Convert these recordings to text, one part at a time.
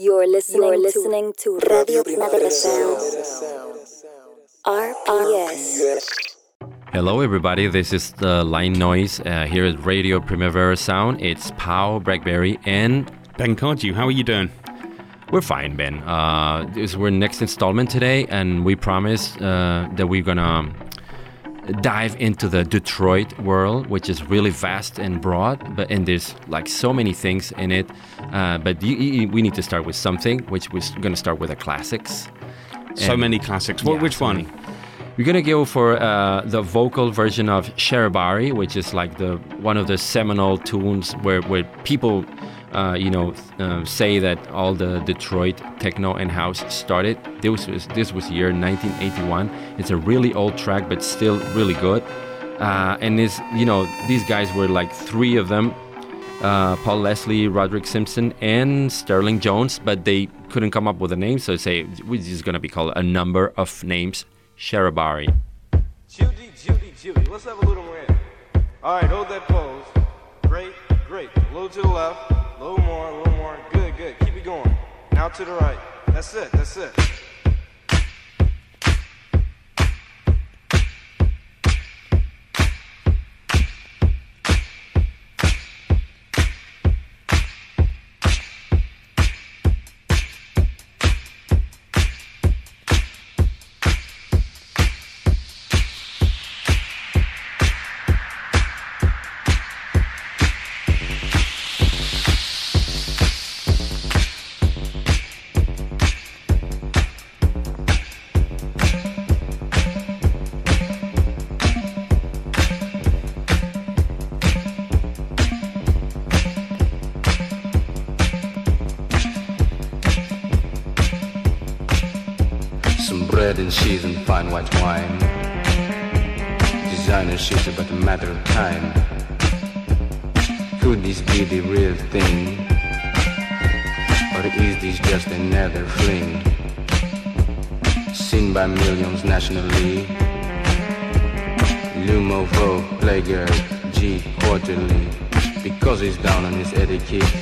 You're listening, You're listening to, to Radio Primavera Sound. RPS. Hello, everybody. This is the Line Noise uh, here at Radio Primavera Sound. It's Pau Blackberry and Ben Cardew. How are you doing? We're fine, Ben. Uh, this is our next installment today, and we promise uh, that we're gonna dive into the Detroit world, which is really vast and broad, but and there's like so many things in it. Uh, but you, you, we need to start with something, which we're going to start with the classics. So and many classics. What, yeah, which so one? Many. We're gonna go for uh, the vocal version of Sharevari, which is like the one of the seminal tunes where where people uh, you know, uh, say that all the Detroit techno and house started. This was this was year 1981. It's a really old track, but still really good. Uh, and this, you know, these guys were like three of them: uh, Paul Leslie, Roderick Simpson, and Sterling Jones. But they couldn't come up with a name, so say we're just gonna be called a number of names. Sharevari. Judy, Judy, Judy. Let's have a little more. All right, hold that pose. Great, great. A little to the left. A little more, a little more. Good, good. Keep it going. Now to the right. That's it, that's it. And cheese and fine white wine. Designer shit but a matter of time. Could this be the real thing? Or is this just another fling? Seen by millions nationally. L'Uomo Vogue, Playgirl, G quarterly. Because he's down on his etiquette.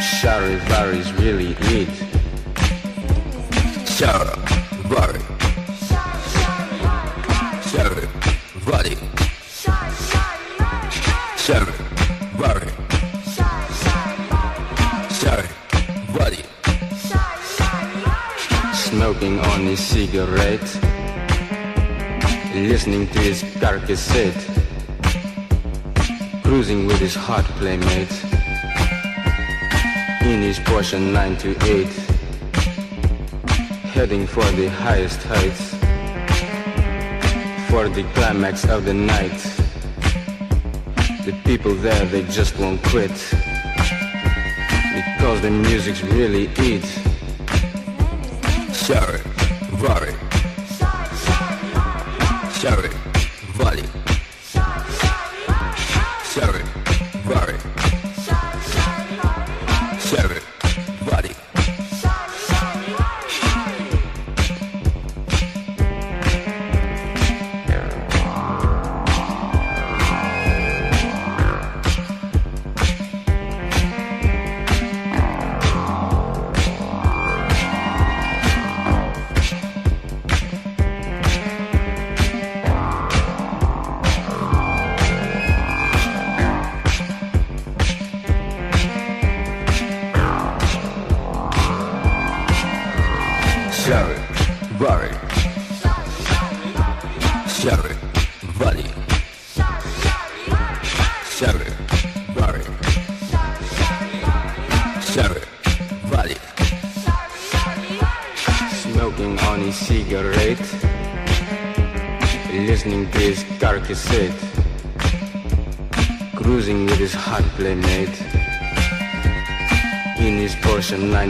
Sharevaris really it. Sarah, Rory. Sarah, Roddy. Sarah, Rory. Sarah, Roddy. Smoking on his cigarette. Listening to his car cassette. Cruising with his hot playmate. In his Porsche 928 heading for the highest heights, for the climax of the night. The people there, they just won't quit, because the music's really it.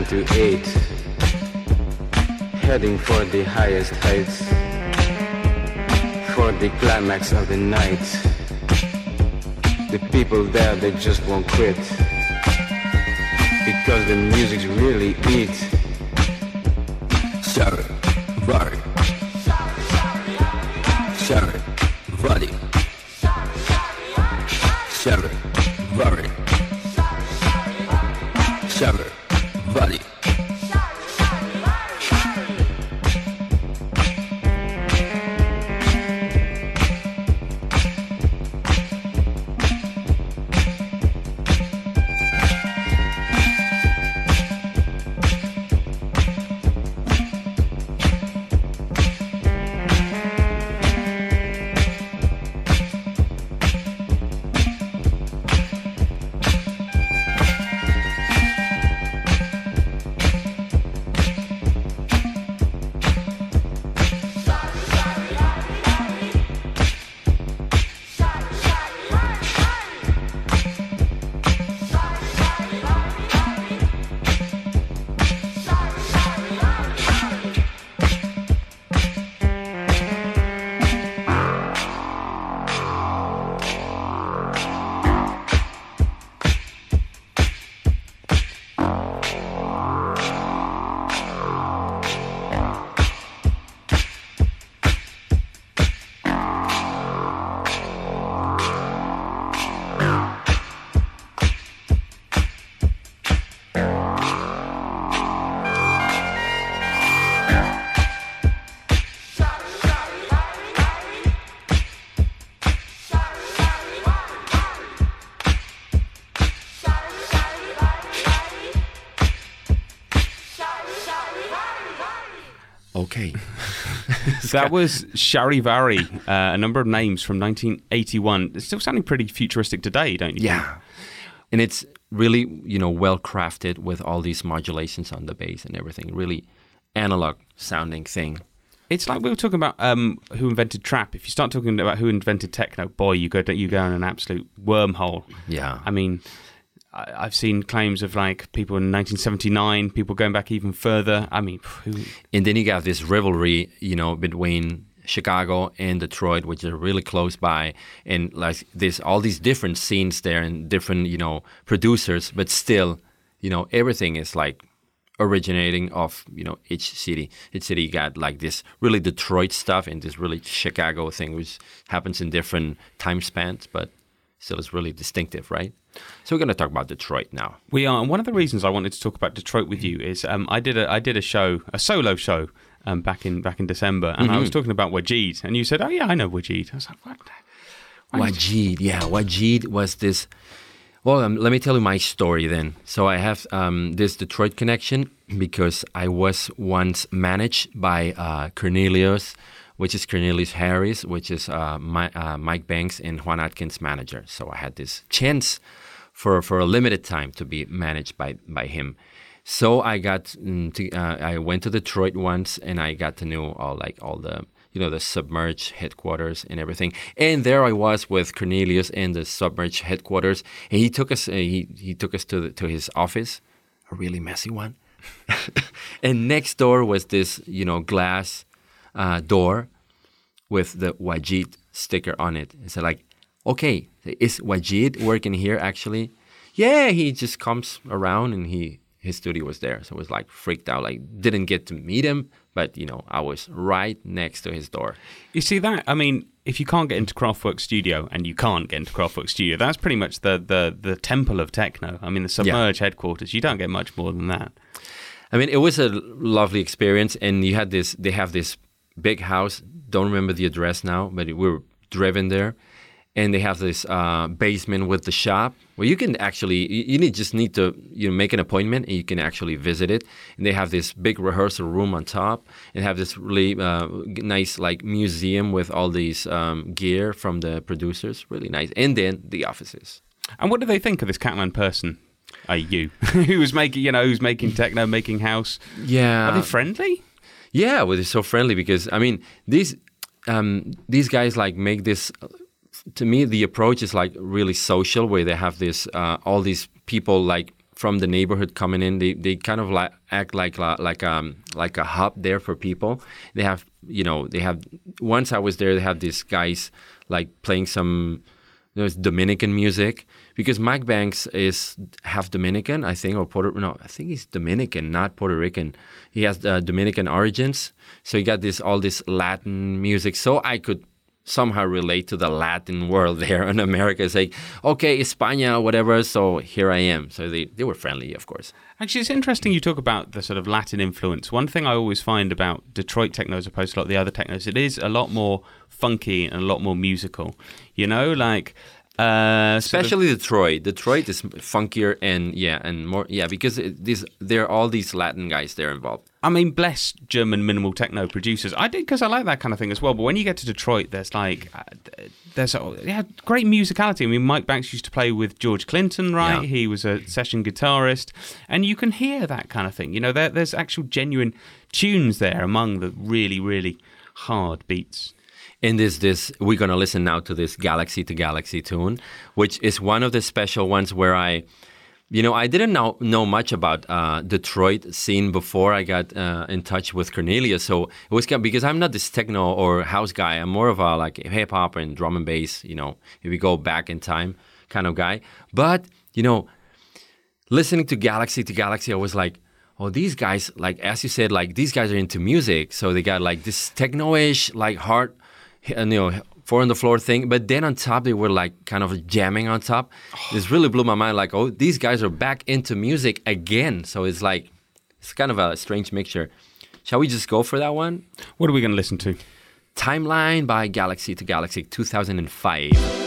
To eight, heading for the highest heights, for the climax of the night. The people there, they just won't quit, because the music's really it. That was Sharevari, uh, a number of names from 1981. It's still sounding pretty futuristic today, don't you? think? Yeah. And it's really, you know, well crafted with all these modulations on the bass and everything. Really analog sounding thing. It's like we were talking about um, who invented trap. If you start talking about who invented techno, boy, you go you go in an absolute wormhole. Yeah. I mean, I've seen claims of like people in 1979, people going back even further. I mean, who, And then you got this rivalry, you know, between Chicago and Detroit, which are really close by, and like there's all these different scenes there and different, you know, producers, but still, you know, everything is like originating of you know each city. Each city got like this really Detroit stuff and this really Chicago thing, which happens in different time spans, but still is really distinctive, right? So we're going to talk about Detroit now. We are. And one of the reasons I wanted to talk about Detroit with you is um, I did a I did a show, a solo show, um, back in back in December, and I was talking about Waajeed, and you said, "Oh yeah, I know Waajeed." I was like, "What?" Why Waajeed, yeah, Waajeed was this. Well, um, let me tell you my story then. So I have um, this Detroit connection because I was once managed by uh, Cornelius, which is Cornelius Harris, which is uh, my, uh, Mike Banks and Juan Atkins' manager. So I had this chance for for a limited time to be managed by by him. So I got mm, to, uh, I went to Detroit once and I got to know all like all the you know the Submerge headquarters and everything. And there I was with Cornelius in the Submerge headquarters, and he took us uh, he he took us to the, to his office, a really messy one. and next door was this you know glass uh, door with the Waajeed sticker on it. And so like, okay, is Waajeed working here actually? Yeah, he just comes around and he his studio was there. So I was like freaked out, like didn't get to meet him, but you know, I was right next to his door. You see that? I mean, if you can't get into Kraftwerk Studio, and you can't get into Kraftwerk Studio, that's pretty much the the the temple of techno. I mean, the Submerge headquarters. You don't get much more than that. I mean, it was a lovely experience, and you had this. They have this big house. Don't remember the address now, but we were driven there, and they have this uh, basement with the shop where you can actually. You you need just need to you know make an appointment, and you can actually visit it. And they have this big rehearsal room on top, and have this really uh, nice like museum with all these um, gear from the producers. Really nice, and then the offices. And what do they think of this Catalan person? Are you who was making you know who's making techno, making house? Yeah, Are they friendly? Yeah, well, it's so friendly because I mean these um, these guys like make this. To me, the approach is like really social, where they have this uh, all these people like from the neighborhood coming in. They, they kind of like act like like um like a hub there for people. They have you know they have once I was there, they have these guys like playing some you know, Dominican music because Mike Banks is half Dominican, I think, or Puerto. No, I think he's Dominican, not Puerto Rican. He has uh, Dominican origins, so he got this all this Latin music. So I could somehow relate to the Latin world there in America. Like, okay, España, whatever. So here I am. So they, they were friendly, of course. Actually, it's interesting you talk about the sort of Latin influence. One thing I always find about Detroit techno as opposed to a lot of the other technos, it is a lot more funky and a lot more musical. You know, like uh, Especially Detroit. Detroit is funkier and yeah, and more yeah because it, this there are all these Latin guys there involved. I mean, bless German minimal techno producers. I did because I like that kind of thing as well. But when you get to Detroit, there's like, uh, there's uh, yeah, great musicality. I mean, Mike Banks used to play with George Clinton, right? Yeah. He was a session guitarist, and you can hear that kind of thing. You know, there, there's actual genuine tunes there among the really, really hard beats. In this this we're gonna listen now to this Galaxy to Galaxy tune, which is one of the special ones where I. You know, I didn't know know much about uh, Detroit scene before I got uh, in touch with Cornelius. So it was because I'm not this techno or house guy. I'm more of a like hip hop and drum and bass. You know, if we go back in time, kind of guy. But you know, listening to Galaxy to Galaxy, I was like, oh, these guys, like as you said, like these guys are into music, so they got like this techno-ish, like hard, and, Uh, you know, four on the floor thing. But then on top, they were like kind of jamming on top. This really blew my mind. Like, oh, these guys are back into music again. So it's like it's kind of a strange mixture. Shall we just go for that one? What are we going to listen to? Timeline by Galaxy to Galaxy 2005.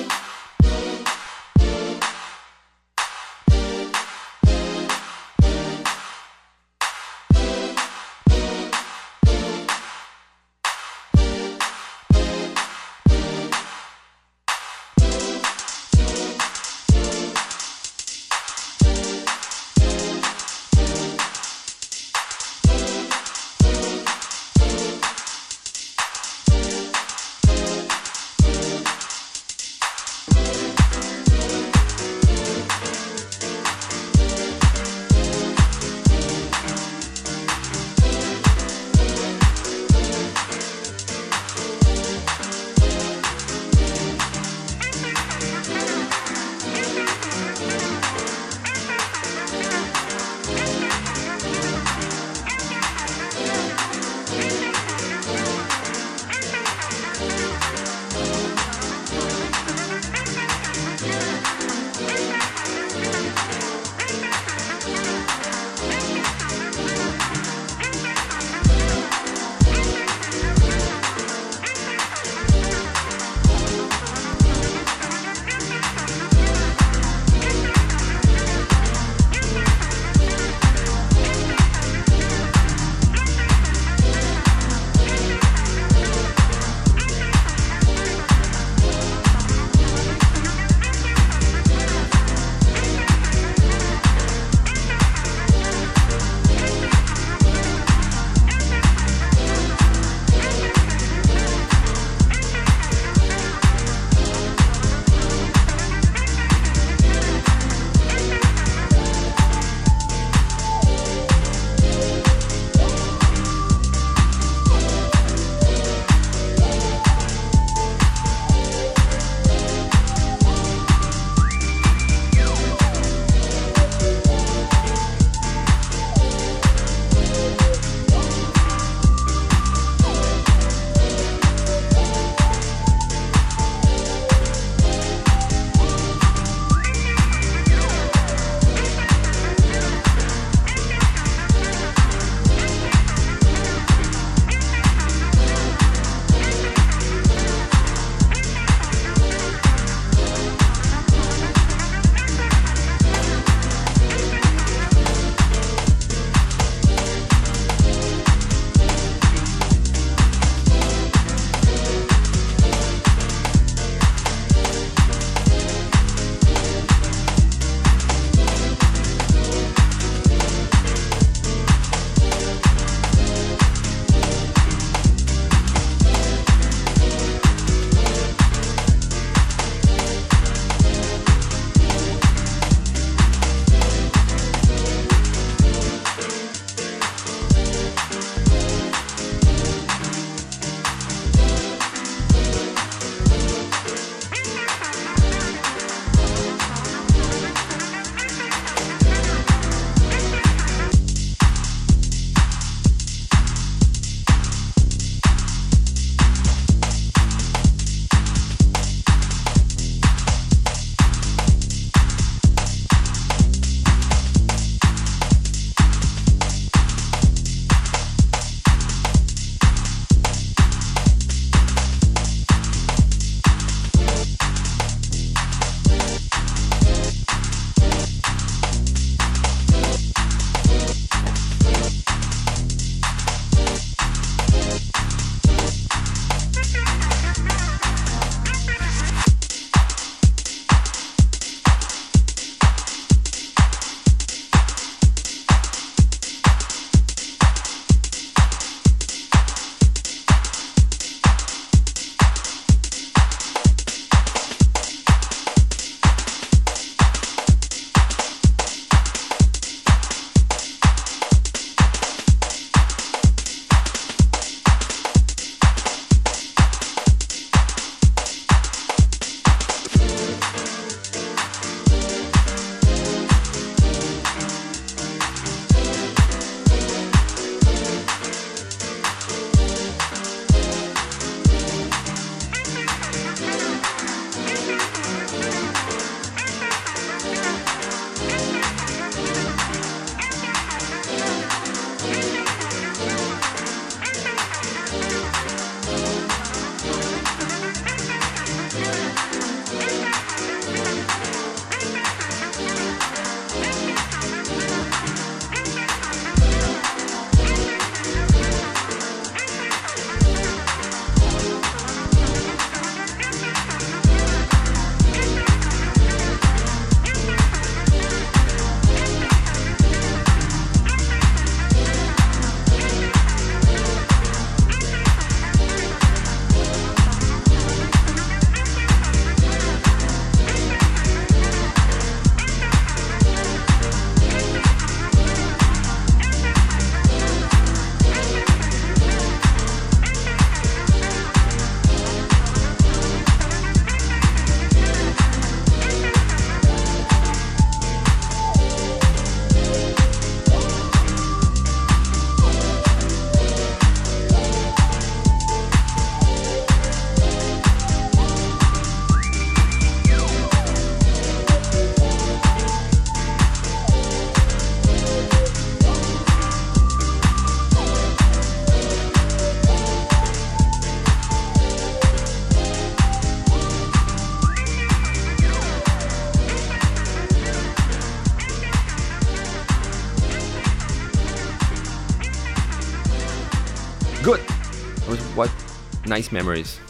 Nice memories.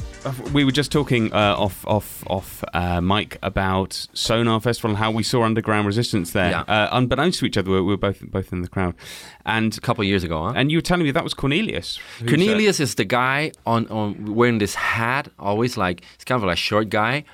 We were just talking uh, off off off uh, mic about Sonar Festival and how we saw Underground Resistance there. Yeah. Uh, unbeknownst to each other, we we were both both in the crowd, and A couple of years ago, huh? and you were telling me that was Cornelius. Cornelius is the guy on, on wearing this hat, always like he's kind of like a short guy,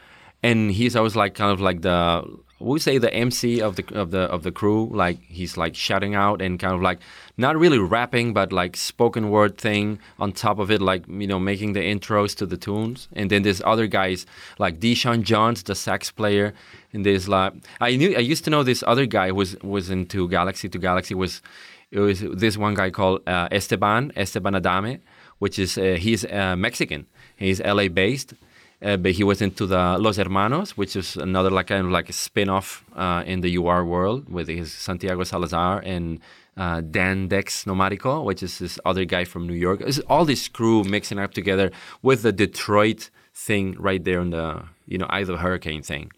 and he's always like kind of like the we say the MC of the of the of the crew. Like he's like shouting out and kind of like not really rapping, but like spoken word thing on top of it, like you know making the intros to the tunes. And then there's other guys like DeSean Jones, the sax player, and there's like I knew I used to know this other guy who was was into Galaxy to Galaxy was it was this one guy called uh, Esteban Esteban Adame, which is uh, he's uh, Mexican. He's LA based, uh, but he was into the Los Hermanos, which is another like kind of like a spin-off uh, in the UR world with his Santiago Salazar and uh, Dan Dex Nomadico, which is this other guy from New York. It's all this crew mixing up together with the Detroit thing right there on the you know either hurricane thing.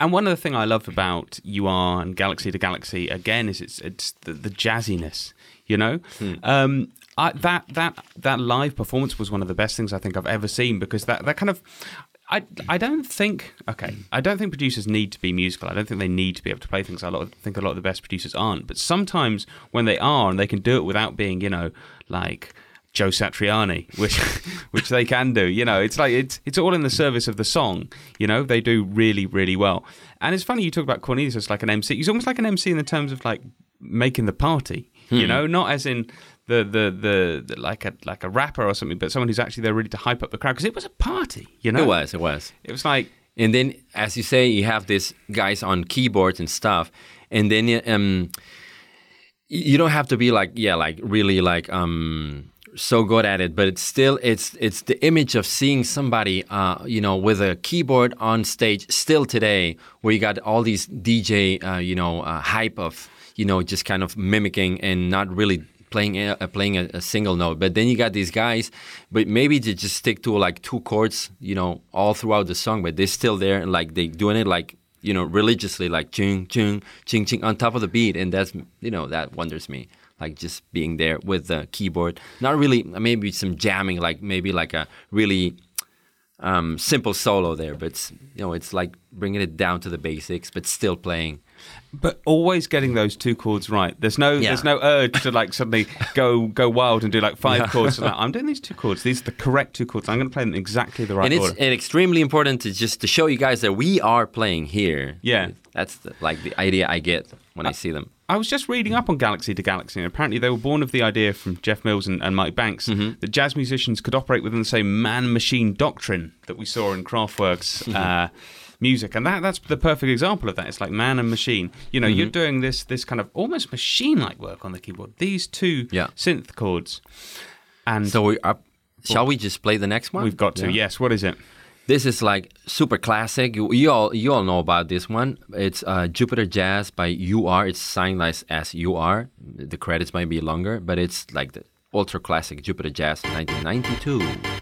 And one other thing I love about UR and Galaxy to Galaxy again is it's it's the, the jazziness. You know, um, I, that that that live performance was one of the best things I think I've ever seen because that that kind of. I, I don't think okay I don't think producers need to be musical I don't think they need to be able to play things I think a lot of the best producers aren't but sometimes when they are and they can do it without being you know like Joe Satriani, which which they can do. You know, it's like it's it's all in the service of the song. You know, they do really really well. And it's funny you talk about Cornelius as like an MC. He's almost like an MC in the terms of like making the party. Hmm. You know, not as in the, the the the like a like a rapper or something, but someone who's actually there really to hype up the crowd because it was a party. You know, It was, it was. It was like And then, as you say, you have these guys on keyboards and stuff, and then um, you don't have to be like, yeah, like really like um so good at it, but it's still it's it's the image of seeing somebody, uh, you know, with a keyboard on stage still today, where you got all these DJ, uh, you know, uh, hype of, you know, just kind of mimicking and not really playing a, playing a, a single note. But then you got these guys, but maybe they just stick to like two chords, you know, all throughout the song, but they're still there and like they doing it like you know religiously, like ching ching ching ching on top of the beat, and that's you know that wonders me. Like just being there with the keyboard, not really maybe some jamming, like maybe like a really um, simple solo there, but you know it's like bringing it down to the basics, but still playing. But always getting those two chords right. There's no Yeah. there's no urge to like suddenly go go wild and do like five chords. And like, I'm doing these two chords. These are the correct two chords. I'm going to play them exactly the right way. and it's order. and extremely important to just to show you guys that we are playing here. Yeah. that's the, like the idea I get when I see them. I was just reading up on Galaxy to Galaxy, and apparently they were born of the idea from Jeff Mills and, and Mike Banks Mm-hmm. that jazz musicians could operate within the same man-machine doctrine that we saw in Kraftwerk's Mm-hmm. uh, music, and that that's the perfect example of that. It's like man and machine. You know, you're Mm-hmm. doing this this kind of almost machine-like work on the keyboard. These two Yeah. synth chords, and So we are. Shall we just play the next one? we've got to. Yeah. Yes, what is it? This is like super classic. You, you all you all know about this one. It's uh, Jupiter Jazz by UR. It's signed as, as UR. The credits might be longer, but it's like the ultra classic Jupiter Jazz 1992.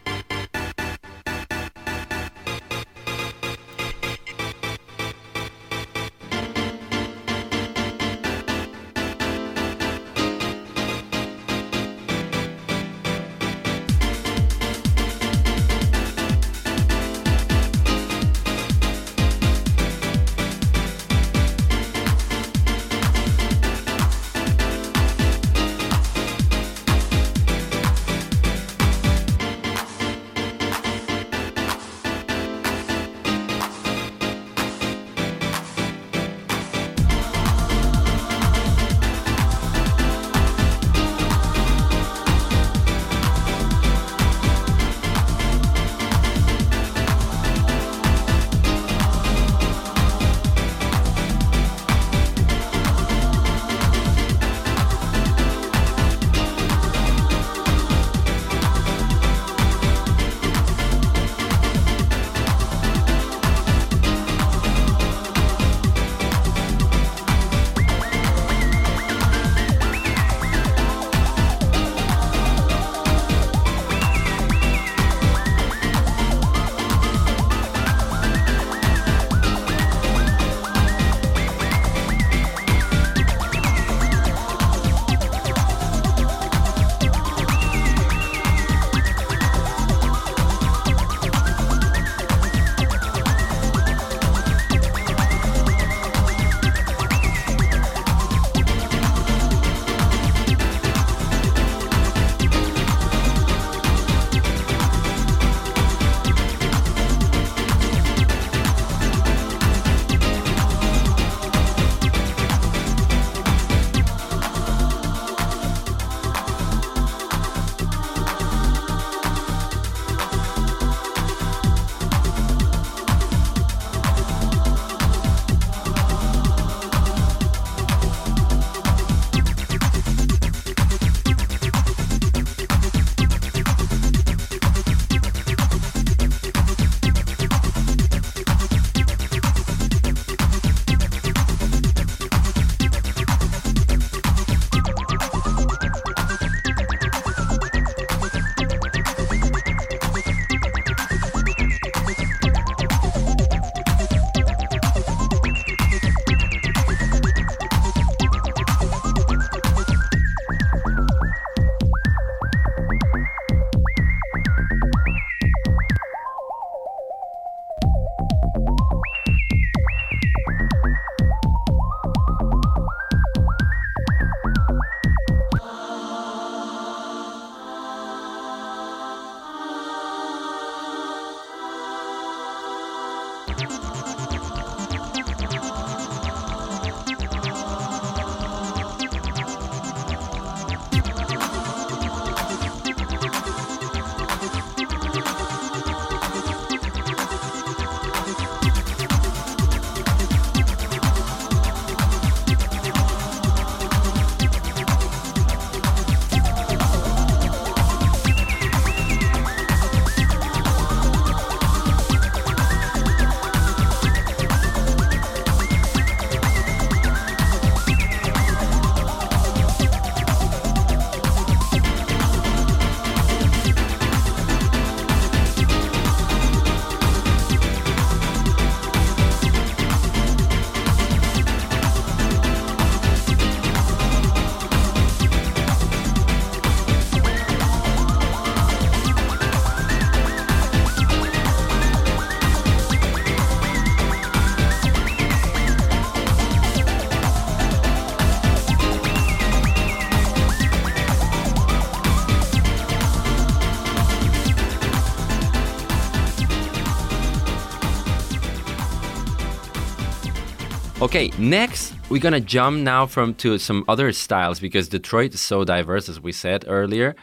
Okay, next we're gonna jump now from to some other styles because Detroit is so diverse, as we said earlier.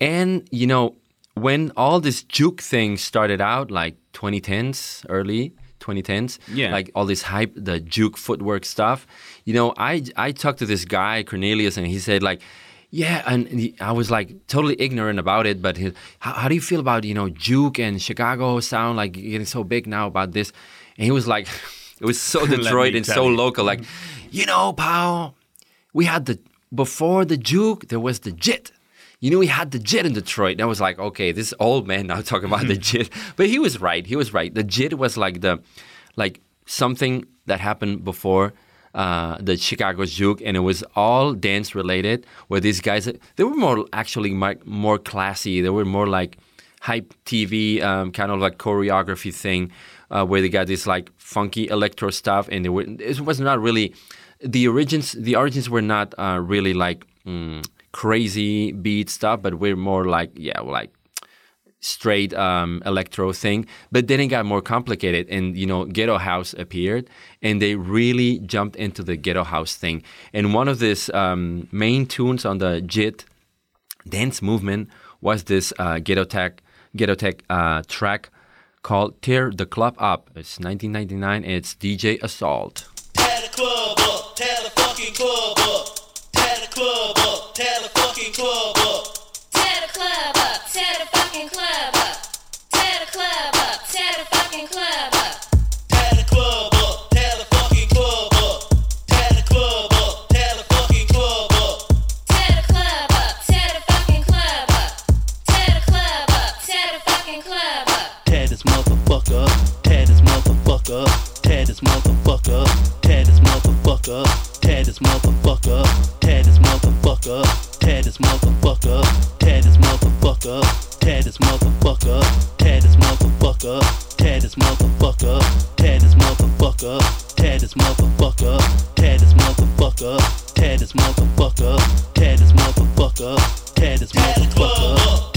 And you know, when all this juke thing started out, like 2010s, early 2010s, Yeah. like all this hype, the juke footwork stuff. You know, I I talked to this guy Cornelius, and he said like. Yeah, and he, I was like totally ignorant about it. But he, how, how do you feel about you know juke and Chicago sound like getting so big now about this? And he was like, it was so Detroit and so you. local. Like, you know, pal, we had the before the juke there was the jit. You know, we had the jit in Detroit. And I was like, okay, this old man now talking about the jit. But he was right. He was right. The jit was like the like something that happened before uh, the Chicago juke, and it was all dance related. Where these guys, they were more actually more, more classy. They were more like hype TV um, kind of like choreography thing, uh, where they got this like funky electro stuff, and were, it was not really the origins. The origins were not uh, really like mm, crazy beat stuff, but we're more like yeah, like straight um, electro thing. But then it got more complicated, and you know, ghetto house appeared, and they really jumped into the ghetto house thing. And one of these um, main tunes on the JIT dance movement was this uh, ghetto tech ghetto tech uh, track called "Tear the Club Up." It's 1999. And it's DJ Assault. Tear the club up, tear the fucking club up. Tear the club up, tear the fucking club motherfucker up. Tear this motherfucker up, tear this motherfucker up. Tear this motherfucker up, tear this motherfucker up. Tear this motherfucker up, tear this motherfucker up. Tear this motherfucker up, tear this motherfucker up. Tear this motherfucker up, tear this motherfucker up. Tear this motherfucker up, tear this motherfucker up. Tear this motherfucker up, tear this motherfucker up. Tear this motherfucker up,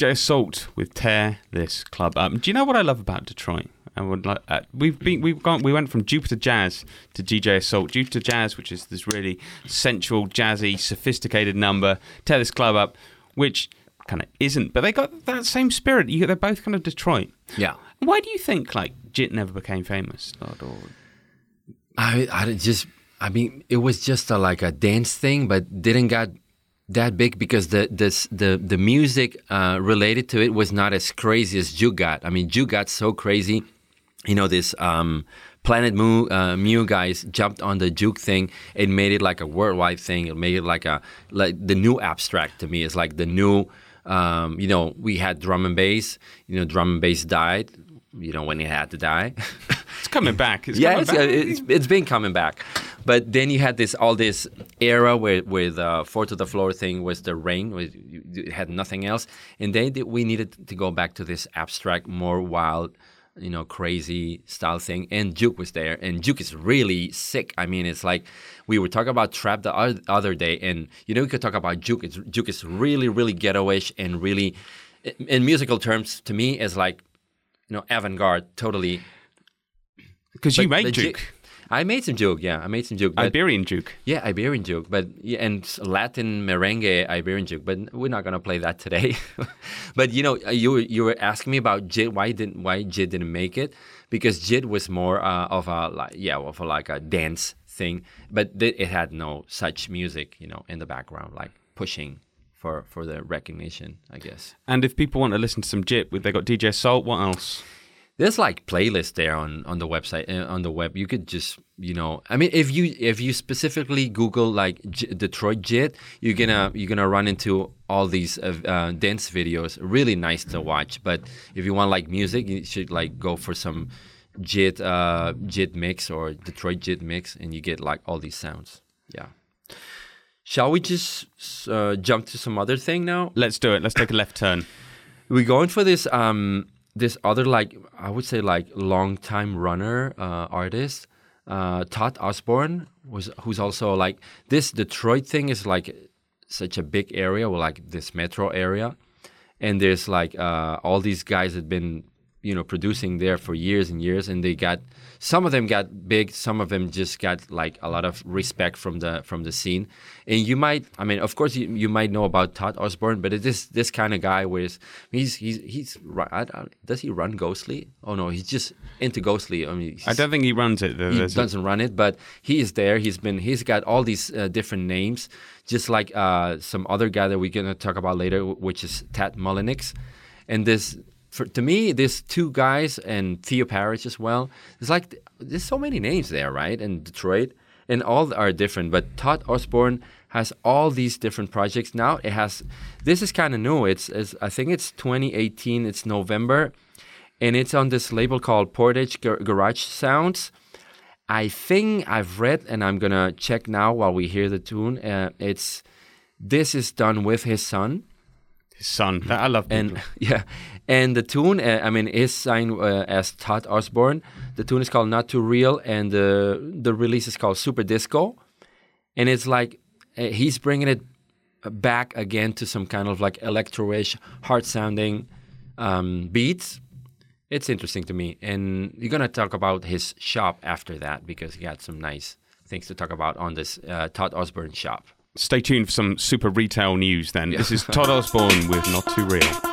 DJ Assault with Tear This Club Up. Do you know what I love about Detroit? I would like. Uh, we've been we've gone we went from Jupiter Jazz to DJ Assault. Jupiter Jazz, which is this really sensual, jazzy, sophisticated number. Tear This Club Up, which kind of isn't, but they got that same spirit. You, they're both kind of Detroit. Yeah. Why do you think like Jit never became famous? Or, or- I, I just, I mean, it was just a, like a dance thing, but didn't got that big because the this the the music uh, related to it was not as crazy as Juke got. I mean, Juke got so crazy. You know, this um, Planet Mu uh, Mu guys jumped on the Juke thing and made it like a worldwide thing. It made it like a like the new abstract to me. is like the new. Um, you know, we had drum and bass. You know, drum and bass died. You know, when it had to die. it's coming back. It's yeah, coming it's, back. uh, it's it's been coming back, but then you had this all this era where with uh, four to the floor thing was the reign, where you, had nothing else, and then we needed to go back to this abstract, more wild, you know, crazy style thing. And Juke was there, and Juke is really sick. I mean, it's like we were talking about trap the oth- other day, and you know, we could talk about Juke. It's, Juke is really, really ghetto-ish and really, in- musical terms, to me, is like, you know, avant-garde, totally. Because you made Juke. I made some joke, yeah. I made some joke. Iberian Juke. yeah, Iberian joke, but yeah, and Latin merengue Iberian joke. But we're not gonna play that today. but you know, uh, you were, you were asking me about Jit. Why didn't why Jit didn't make it? Because Jid was more uh, of a like yeah, of a, like a dance thing, but th- it had no such music, you know, in the background like pushing for for the recognition, I guess. And if people want to listen to some Jit, they got DJ Assault. What else? There's like playlists there on on the website uh, on the web. You could just you know, I mean, if you if you specifically Google like J- Detroit Jit, you're gonna you're gonna run into all these uh, uh, dance videos. Really nice to watch. But if you want like music, you should like go for some Jit uh, Jit mix or Detroit Jit mix, and you get like all these sounds. Yeah. Shall we just uh, jump to some other thing now? Let's do it. Let's take a left turn. we're going for this um this other like I would say like long time runner uh, artist uh, Todd Osborn was who's also like this Detroit thing is like such a big area or like this metro area. And there's like uh, all these guys that been you know producing there for years and years and they got some of them got big some of them just got like a lot of respect from the from the scene and you might i mean of course you, you might know about todd osborn but it is this kind of guy where he's he's he's ru- I don't- does he run ghostly oh no he's just into ghostly i mean I don't think he runs it. There- he doesn't run it, but he is there. He's been he's got all these uh, different names, just like uh, some other guy that we're gonna talk about later, which is Tadd Mullinix. And this, for, to me, these two guys and Theo Parrish as well. It's like there's so many names there, right? In Detroit, and all are different. But Todd Osborn has all these different projects now. It has this is kind of new. It's, it's I think it's 2018. It's November and it's on this label called Portage Gar- Garage Sounds. I think I've read, and I'm gonna check now while we hear the tune. Uh, it's this is done with his son, His son. I love and yeah, and the tune. Uh, I mean, is signed uh, as Todd Osborn. The tune is called Not Too Real, and the the release is called Super Disco, and it's like uh, he's bringing it back again to some kind of like electro-ish, hard-sounding um, beats. It's interesting to me, and you're gonna talk about his shop after that because he got some nice things to talk about on this uh, Todd Osborn shop. Stay tuned for some super retail news then. This is Todd Osborn with Not Too Real.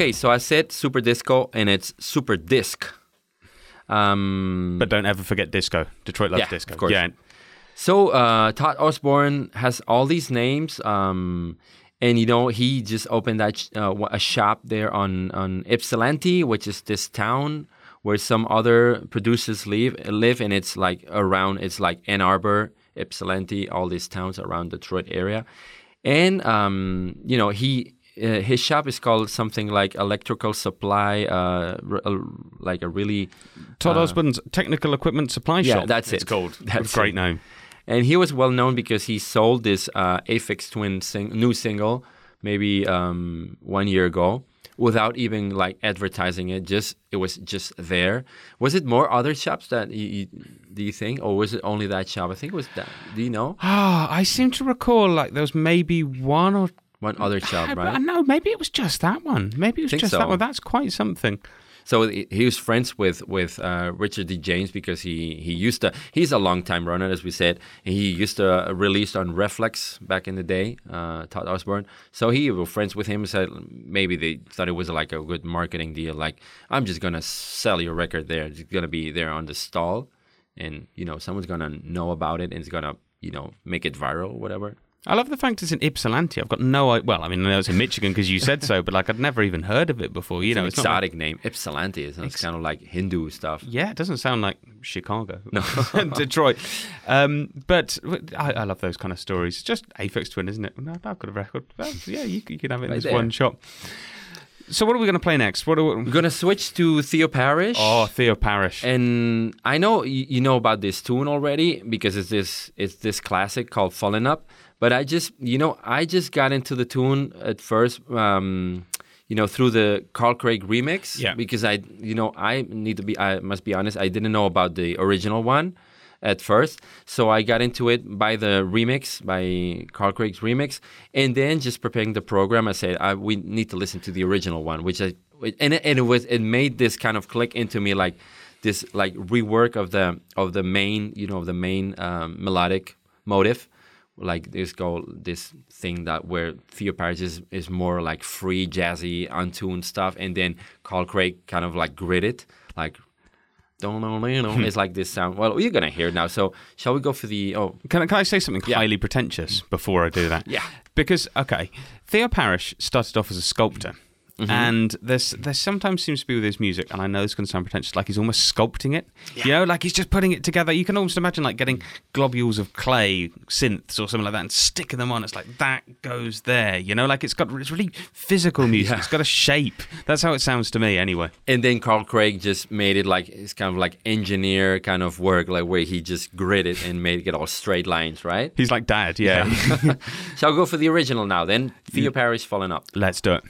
Okay, so I said super disco, and it's super disc. Um, But don't ever forget disco. Detroit loves Yeah, disco. of course. Yeah. So uh, Todd Osborn has all these names, um, and you know he just opened that sh- uh, a shop there on on Ypsilanti, which is this town where some other producers live live, and it's like around it's like Ann Arbor, Ypsilanti, all these towns around Detroit area, and um, you know he. Uh, his shop is called something like electrical supply, uh, r- uh, like a really Todd Osborn's Technical Equipment Supply yeah, Shop. that's it's it. called. That's Great it. name. and he was well known because he sold this uh, Aphex Twin sing- new single maybe um, one year ago without even like advertising it. Just it was just there. Was it more other shops that you, you, do you think, or was it only that shop? I think it was that. Do you know Ah, I seem to recall like there was maybe one or one other child, right? know maybe it was just that one. Maybe it was just so. that one. That's quite something. So he he was friends with with uh, Richard D. James because he he used to he's a long time runner as we said. He used to uh, release on Rephlex back in the day, uh, Todd Osborn. So he was friends with him. Said maybe they thought it was like a good marketing deal. Like I'm just gonna sell your record there. It's gonna be there on the stall, and you know someone's gonna know about it and it's gonna you know make it viral, whatever. I love the fact it's in Ypsilanti. I've got no idea. Well, I mean, I know it's in Michigan because you said so, but like I'd never even heard of it before. You It's know, it's not like- exotic name, Ypsilanti. It's, it's kind of like Hindu stuff. Yeah, it doesn't sound like Chicago. No, Detroit. Um, but I, I love those kind of stories. It's just Aphex Twin, isn't it? I've got a record. Yeah, you, you can have it in Right this there. one shot. So what are we going to play next? What are we... We're gonna switch to Theo Parrish. Oh, Theo Parrish. And I know you, you know about this tune already because it's this it's this classic called "Falling Up." But I just you know I just got into the tune at first, um, you know, through the Carl Craig remix. Yeah. Because I you know I need to be I must be honest I didn't know about the original one at first, so I got into it by the remix by Carl Craig's remix, and then just preparing the program, I said I, we need to listen to the original one, which I and it, and it was it made this kind of click into me like this like rework of the of the main you know of the main um, melodic motive like this go this thing that where Theo Parrish is, is more like free jazzy untuned stuff and then Carl Craig kind of like gritted like don't know you know hmm. it's like this sound well you're gonna hear it now so shall we go for the oh Can I, can I say something Yeah. highly pretentious before I do that? Yeah. Because okay, Theo Parrish started off as a sculptor. Mm-hmm. And there's there sometimes seems to be with his music, and I know this can sound pretentious, like he's almost sculpting it. You know, like he's just putting it together. You can almost imagine like getting globules of clay, synths or something like that, and sticking them on. It's like that goes there. You know, like it's got it's really physical music. Yeah. It's got a shape. That's how it sounds to me, anyway. and then Carl Craig just made it like it's kind of like engineer kind of work like where he just gritted and made it all straight lines right He's like dad. Yeah. shall we go for the original now then Theo Parrish falling up Let's do it.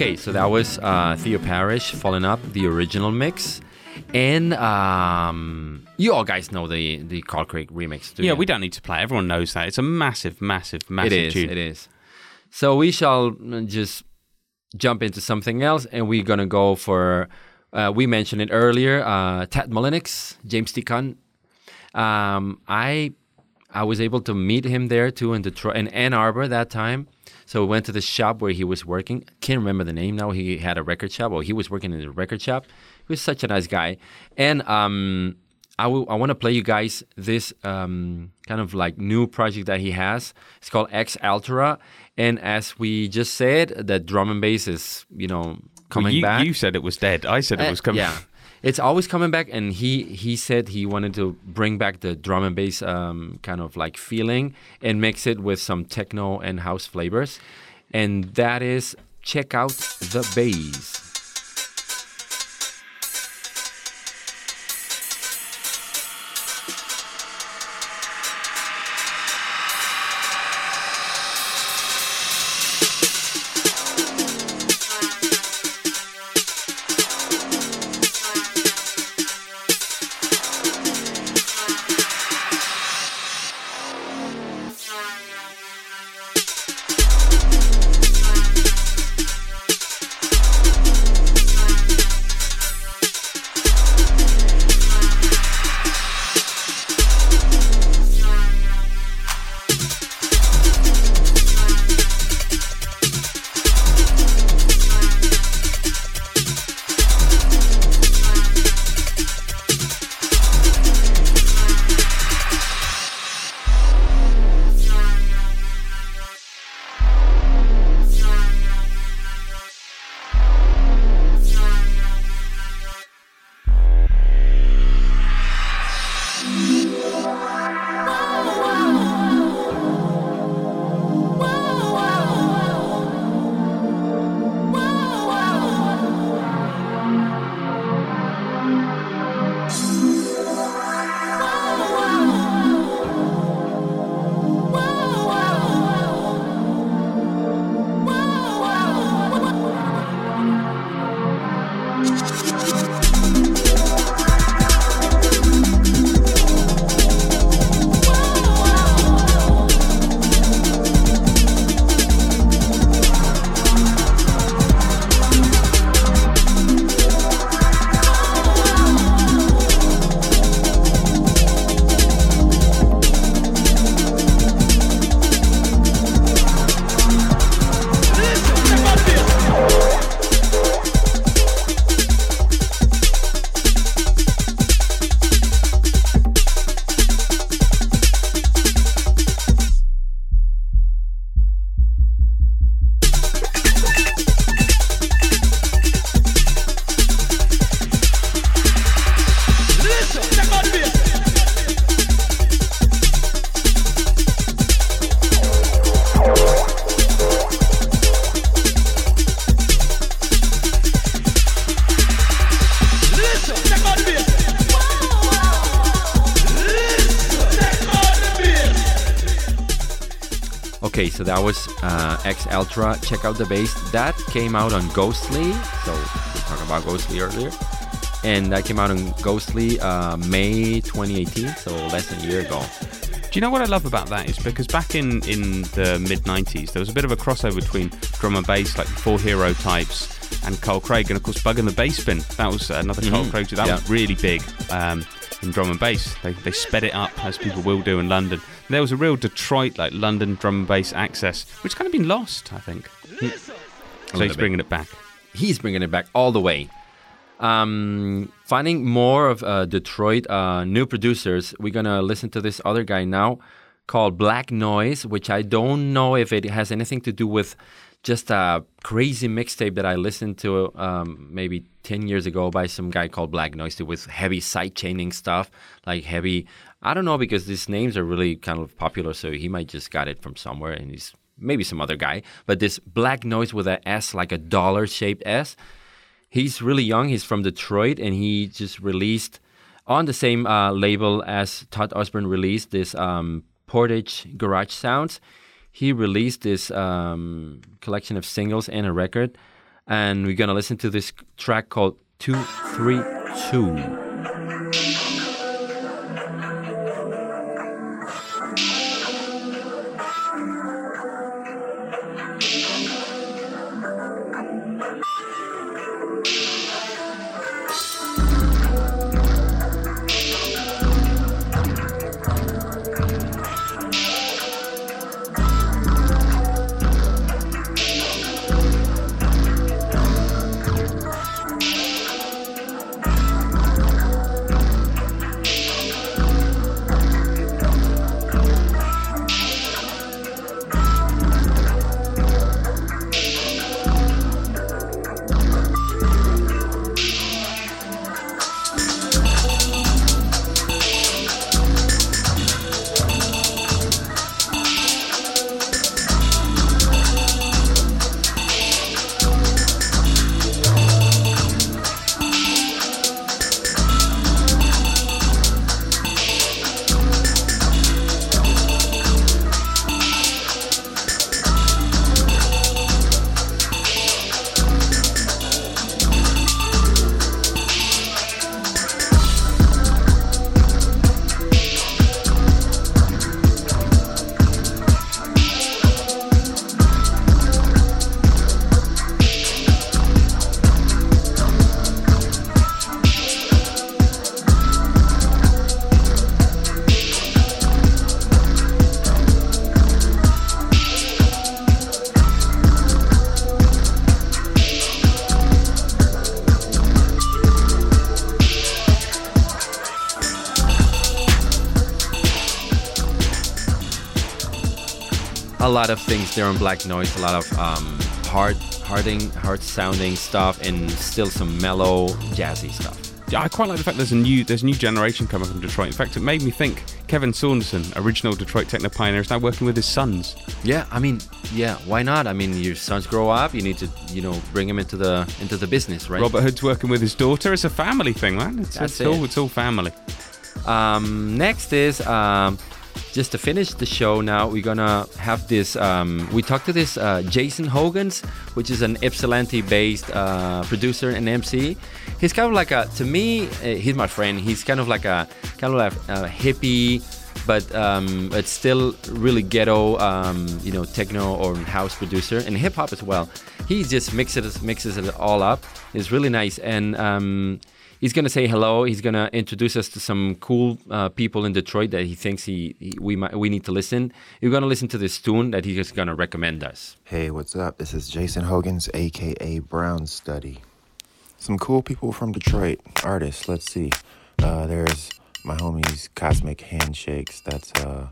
Okay, so that was uh, Theo Parrish, Falling Up, the original mix. And um, you all guys know the, the Carl Craig remix, do Yeah, you? we don't need to play. Everyone knows that. It's a massive, massive, massive It is. tune. It is. So we shall uh, just jump into something else, and we're gonna go for. Uh, we mentioned it earlier. Uh, Tadd Mullinix, James T. Cotton. Um, I I was able to meet him there too in Detroit, in Ann Arbor that time. So we went to the shop where he was working. Can't remember the name now. He had a record shop. Well, he was working in a record shop. He was such a nice guy, and um, I want to play you guys this um, kind of like new project that he has. It's called X Altera, and as we just said, the drum and bass is you know coming you, back. you said it was dead. I said it Uh, was coming. Yeah, it's always coming back, and he he said he wanted to bring back the drum and bass um, kind of like feeling and mix it with some techno and house flavors, and that is check out the bass. Okay, Ultra. Check out the bass. That came out on Ghostly. So we talked about Ghostly earlier, and that came out on Ghostly uh, May 2018. So less than a year ago. Do you know what I love about that is because back in, in the mid 90s, there was a bit of a crossover between drum and bass, like the Four Hero types, and Carl Craig, and of course Bug in the Bass Bin. That was another Carl Mhm. Craig. That Yeah. was really big um, in drum and bass. They, they sped it up as people will do in London. There was a real Detroit, like London drum and bass access, which kind of been lost, I think. So little he's bit. bringing it back. he's bringing it back all the way. Um, finding more of uh, Detroit uh, new producers, we're gonna listen to this other guy now called Black Noise, which I don't know if it has anything to do with just a crazy mixtape that I listened to um, maybe 10 years ago by some guy called Black Noise with heavy side chaining stuff, like heavy. I don't know because these names are really kind of popular, so he might just got it from somewhere and he's maybe some other guy. But this Black Noise with a S, like a dollar shaped S, he's really young. He's from Detroit, and he just released on the same uh, label as Todd Osborn released this um, Portage Garage Sounds. He released this um, collection of singles and a record. and we're gonna listen to this track called Two Three Two. Of there on Black Noise, a lot of um, hard, harding, hard sounding stuff, and still some mellow, jazzy stuff. Yeah, I quite like the fact there's a new there's a new generation coming from Detroit. In fact, it made me think Kevin Saunderson, original Detroit techno pioneer, is now working with his sons. Yeah, I mean, yeah, why not? I mean, your sons grow up, you need to, you know, bring them into the into the business, right? Robert Hood's working with his daughter. It's a family thing, man. It's, That's it's all it. it's all family. Um, next is um, just to finish the show. Now we're gonna have this. Um, we talked to this uh, Jason Hogans, which is an Ypsilanti-based uh, producer and MC. He's kind of like a, to me, uh, he's my friend. He's kind of like a kind of like a hippie, but um, it's still really ghetto, um, you know, techno or house producer and hip hop as well. He just mixes mixes it all up. It's really nice and. Um, he's gonna say hello. He's gonna introduce us to some cool uh, people in Detroit that he thinks he, he we might we need to listen. You're gonna listen to this tune that he's gonna recommend us. Hey, what's up? This is Jason Hogans, aka Brown Study. Some cool people from Detroit, artists. Let's see. Uh, there's my homies Cosmic Handshakes. That's uh,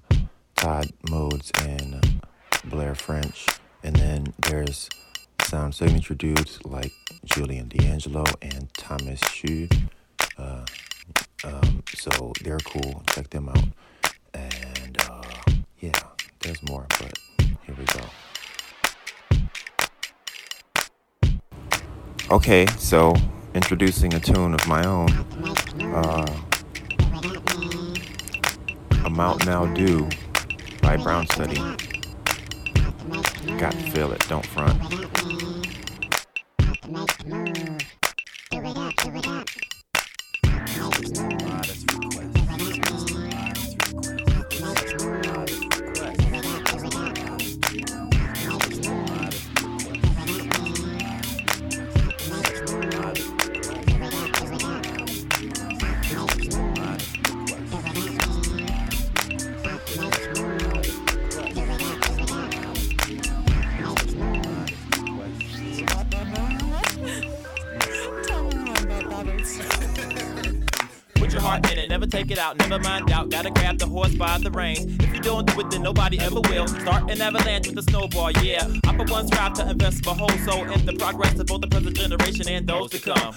Todd Modes and Blair French. And then there's sound signature dudes like Julian D'Angelo and Thomas Xu. Uh, um, so they're cool. Check them out. And uh, yeah, there's more, but here we go. Okay, so introducing a tune of my own. Uh, a Mount Now Do by Brown Study. Got to feel it, don't front. An avalanche with a snowball, yeah. I for one strive to invest my whole soul in the progress of both the present generation and those to come.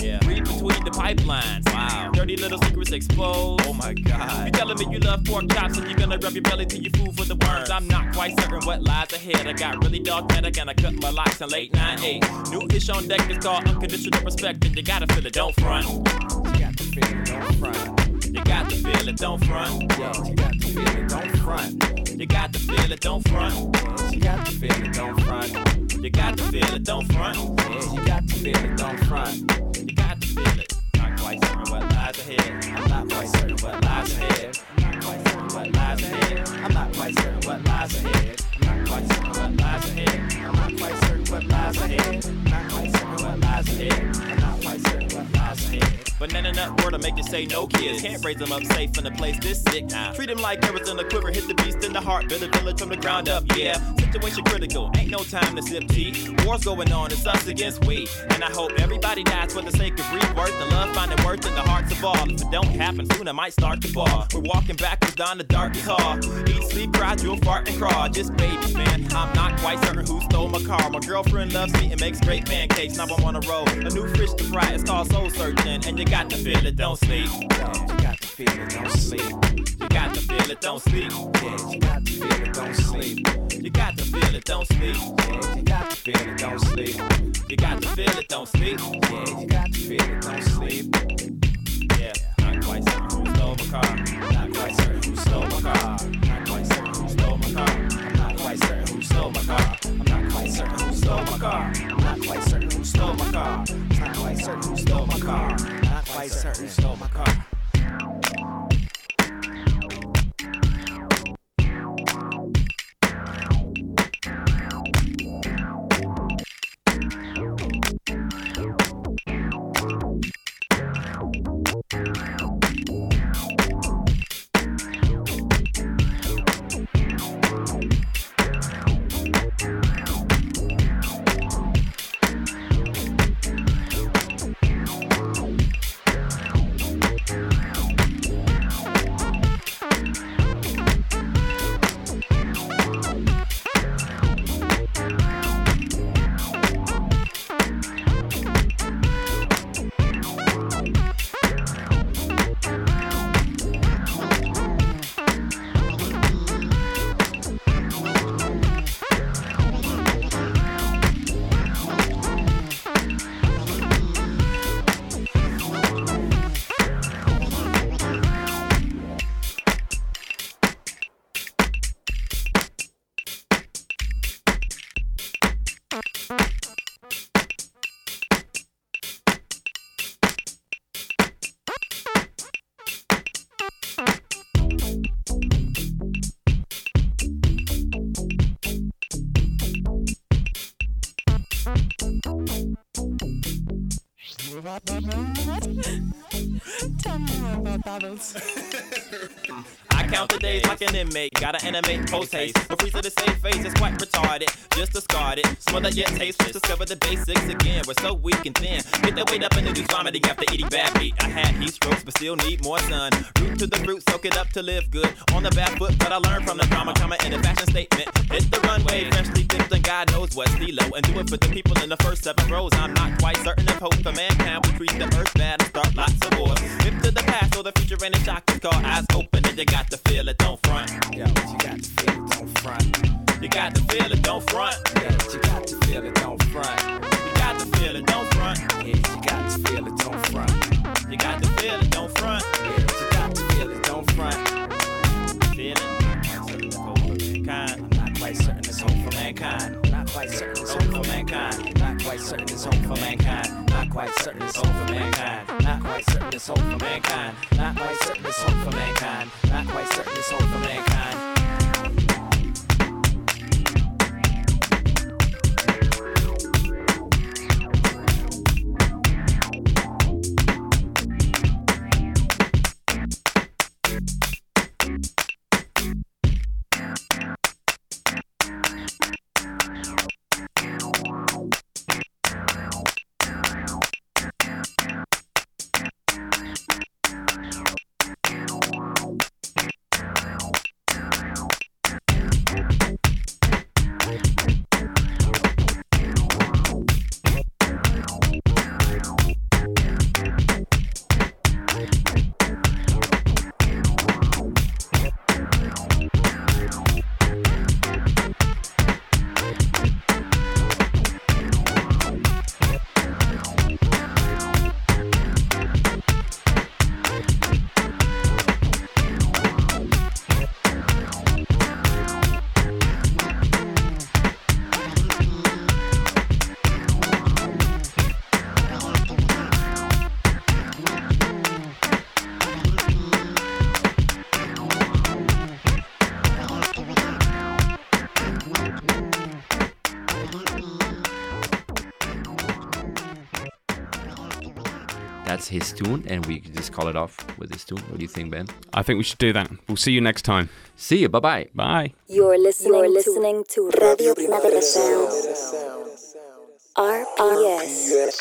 Yeah. Read between the pipelines. Wow. Dirty little secrets exposed. Oh my god. You telling me you love pork chops and you're gonna rub your belly till you food for the worms. I'm not quite certain what lies ahead. I got really dogmatic and I cut my locks in late 98. New ish on deck is called unconditional respect and you gotta feel it, don't front. You got to feel it, don't front. You got to feel it, don't front. Yo, you got to feel it, don't front. You got to feel it, don't front. You got to feel it, don't front. You got to feel it, don't front. You got to feel it, don't front. You got to feel it. Not quite certain what lies ahead. I'm not quite certain what lies ahead. I'm not quite certain what lies ahead. I'm not quite certain what lies ahead. Lies ahead. Banana nut word to make you say no kids. Can't raise them up safe in a place this sick. Treat them like arrows in the quiver, hit the beast in the heart, build a village from the ground up. Yeah, situation critical, ain't no time to sip tea. Wars going on, it's us against we. And I hope everybody dies for the sake of rebirth and love finding worth in the hearts of all. If it don't happen soon, I might start to fall. We're walking backwards down the darkest hall. Eat, sleep, cry, drool, fart, and crawl. Just babies, man. I'm not quite certain who stole my car. My girlfriend loves me and makes great pancakes. Now I'm on a roll. A new fish to fry, it's called soul searching. And you got to feel it, don't sleep. Yo, you got to feel it, don't sleep. You got to feel it, don't sleep. Yeah, you got to feel it, don't sleep. You got to feel it, don't sleep. Yeah, you got to feel it, don't sleep. You got to feel it, don't sleep. Yeah, you got to feel it, don't sleep. Yeah, not quite certain who stole my car. Not quite certain who stole my car. Not quite certain who stole my car. Quite certain who stole my car. I'm not quite certain who stole my car. I'm not quite certain who stole my car. I'm not quite certain who stole my car. I'm not quite certain who stole my car. Still need more sun. Feeling, not quite certain it's hope for mankind. I'm not quite certain it's hope for mankind. Not quite certain it's hope for mankind. Not quite certain it's hope for mankind. Not quite certain it's hope for mankind. Not quite certain it's hope for mankind. Not quite certain it's hope for mankind. That's his tune, and we just call it off with his tune. What do you think, Ben? I think we should do that. We'll see you next time. See you. Bye bye. Bye. You're listening, You're listening to Radio Primavera Sound. RPS.